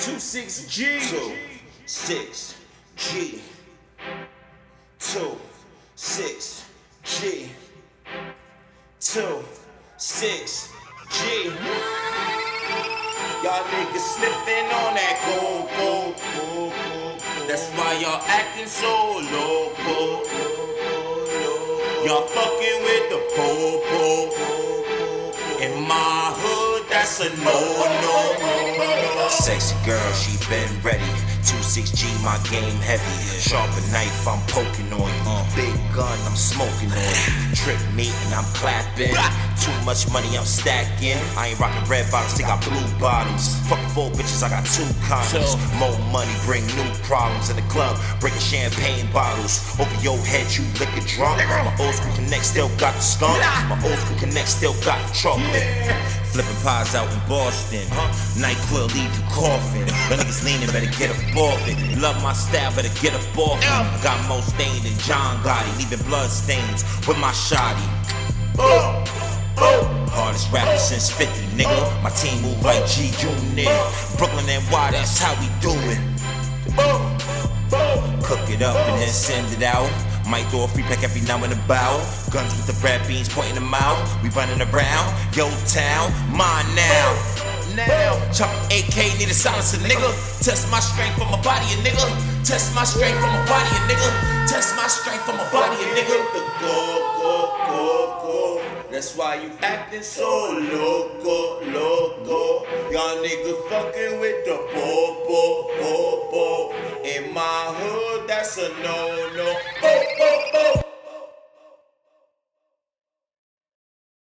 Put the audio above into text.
Two six G. Two six G. Two six G. Two six G. Y'all niggas slipping on that gold, gold, gold. That's why y'all acting so loco. Y'all fucking with the popo. In my hood, that's a no-no. no, no. Sexy girl, she been ready. 26G, my game heavy. Sharper knife, I'm poking on you. Uh. Big gun, I'm smoking on you. Trick me and I'm clapping. Too much money, I'm stacking. I ain't rocking red bottoms, they got blue bottoms. Fuck four bitches, I got two condoms. More money, bring new problems in the club. Breaking champagne bottles. Over your head, you liquor drunk. My old school connect still got the skunk. My old school connect still got the chocolate. Flipping pies out in Boston. Night NyQuil leave you coughing. The niggas leaning, better get up off it. Love my style, better get up off it. Got more stain than John Gotti, leaving blood stains with my shoddy. Oh, oh. Hardest rapper since 50, nigga. My team move like G Unit. Brooklyn and why that's how we do it. Oh, Cook it up and then send it out. Might throw a free pack every now and about. Guns with the red beans pointing them out. We running around, yo town, mine now. Now, chop AK, need a silencer, nigga. Test my strength from a body, a nigga. Test my strength from a body, a nigga. Test my strength from a body, a nigga. The go, go, go, go. That's why you acting so loco, loco. Y'all niggas fucking with the popo, popo. In my hood, that's a no, no.